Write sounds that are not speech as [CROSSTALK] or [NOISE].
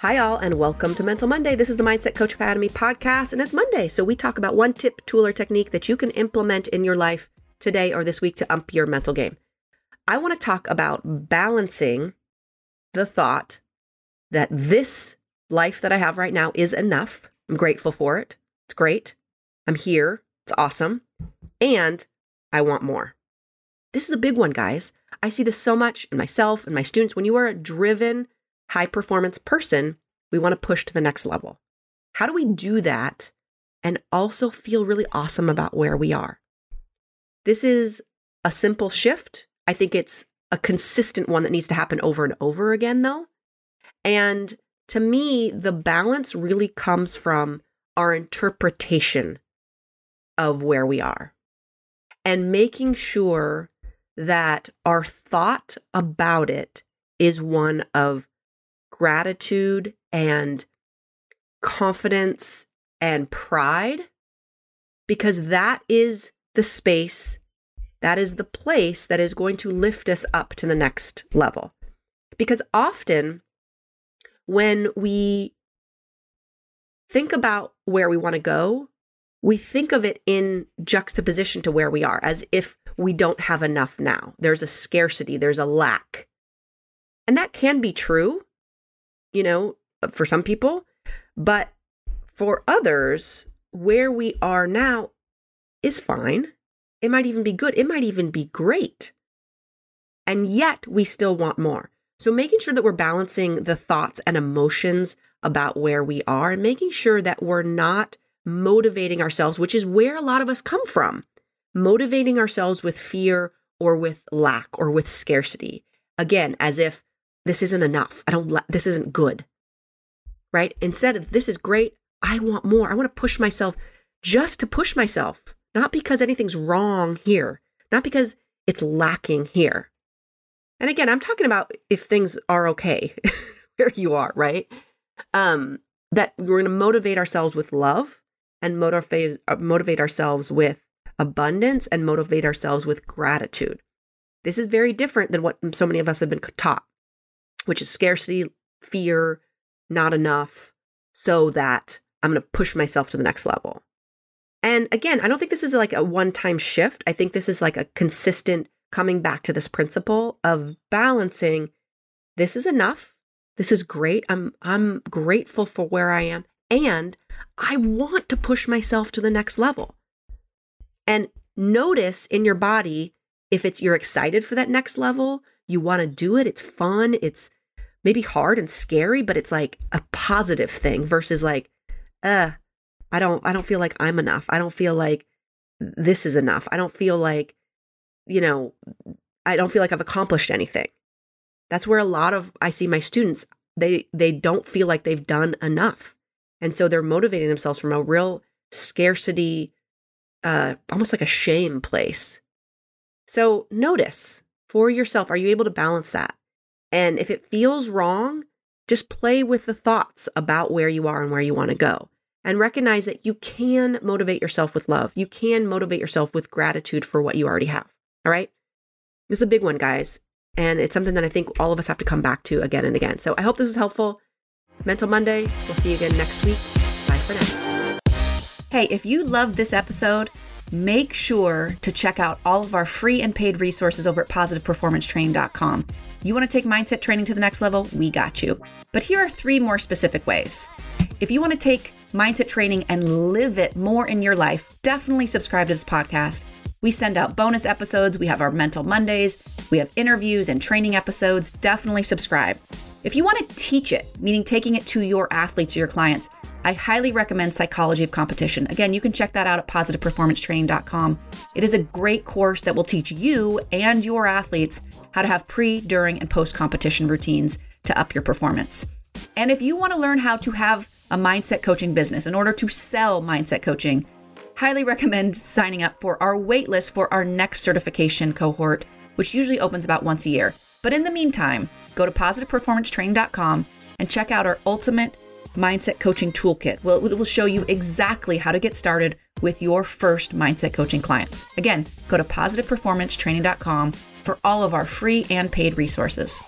Hi, all, and welcome to Mental Monday. This is the Mindset Coach Academy podcast, and it's Monday. So, we talk about one tip, tool, or technique that you can implement in your life today or this week to ump your mental game. I want to talk about balancing the thought that this life that I have right now is enough. I'm grateful for it. It's great. I'm here. It's awesome. And I want more. This is a big one, guys. I see this so much in myself and my students. When you are driven, high performance person, we want to push to the next level. How do we do that and also feel really awesome about where we are? This is a simple shift. I think it's a consistent one that needs to happen over and over again, though. And to me, the balance really comes from our interpretation of where we are and making sure that our thought about it is one of gratitude and confidence and pride because that is the space, that is the place that is going to lift us up to the next level. Because often when we think about where we want to go, we think of it in juxtaposition to where we are, as if we don't have enough now. There's a scarcity, there's a lack. And that can be true you know, for some people. But for others, where we are now is fine. It might even be good. It might even be great. And yet we still want more. So making sure that we're balancing the thoughts and emotions about where we are and making sure that we're not motivating ourselves, which is where a lot of us come from, motivating ourselves with fear or with lack or with scarcity. Again, as if this isn't enough. I don't, this isn't good. Right? Instead of this is great, I want more. I want to push myself just to push myself, not because anything's wrong here, not because it's lacking here. And again, I'm talking about if things are okay [LAUGHS] where you are, right? Um, that we're going to motivate ourselves with love and motivate uh, motivate ourselves with abundance and motivate ourselves with gratitude. This is very different than what so many of us have been taught which is scarcity, fear, not enough, so that I'm going to push myself to the next level. And again, I don't think this is like a one time shift. I think this is like a consistent coming back to this principle of balancing this is enough. This is great. I'm I'm grateful for where I am and I want to push myself to the next level. And notice in your body if it's you're excited for that next level, you want to do it, it's fun, it's maybe hard and scary, but it's like a positive thing versus like, uh, I don't I don't feel like I'm enough. I don't feel like this is enough. I don't feel like, you know, I don't feel like I've accomplished anything. That's where a lot of I see my students, they they don't feel like they've done enough. And so they're motivating themselves from a real scarcity, uh, almost like a shame place. So notice for yourself, are you able to balance that? And if it feels wrong, just play with the thoughts about where you are and where you want to go. And recognize that you can motivate yourself with love. You can motivate yourself with gratitude for what you already have. All right. This is a big one, guys. And it's something that I think all of us have to come back to again and again. So I hope this was helpful. Mental Monday. We'll see you again next week. Bye for now. Hey, if you loved this episode, make sure to check out all of our free and paid resources over at positiveperformancetraining.com. You want to take mindset training to the next level? We got you. But here are three more specific ways. If you want to take mindset training and live it more in your life, definitely subscribe to this podcast. We send out bonus episodes. We have our Mental Mondays. We have interviews and training episodes. Definitely subscribe. If you want to teach it, meaning taking it to your athletes or your clients, I highly recommend Psychology of Competition. Again, you can check that out at positiveperformancetraining.com. It is a great course that will teach you and your athletes how to have pre, during, and post competition routines to up your performance. And if you want to learn how to have a mindset coaching business in order to sell mindset coaching, highly recommend signing up for our waitlist for our next certification cohort, which usually opens about once a year. But in the meantime, go to positiveperformancetraining.com and check out our ultimate mindset coaching toolkit. Well, it will show you exactly how to get started with your first mindset coaching clients. Again, go to positiveperformancetraining.com for all of our free and paid resources.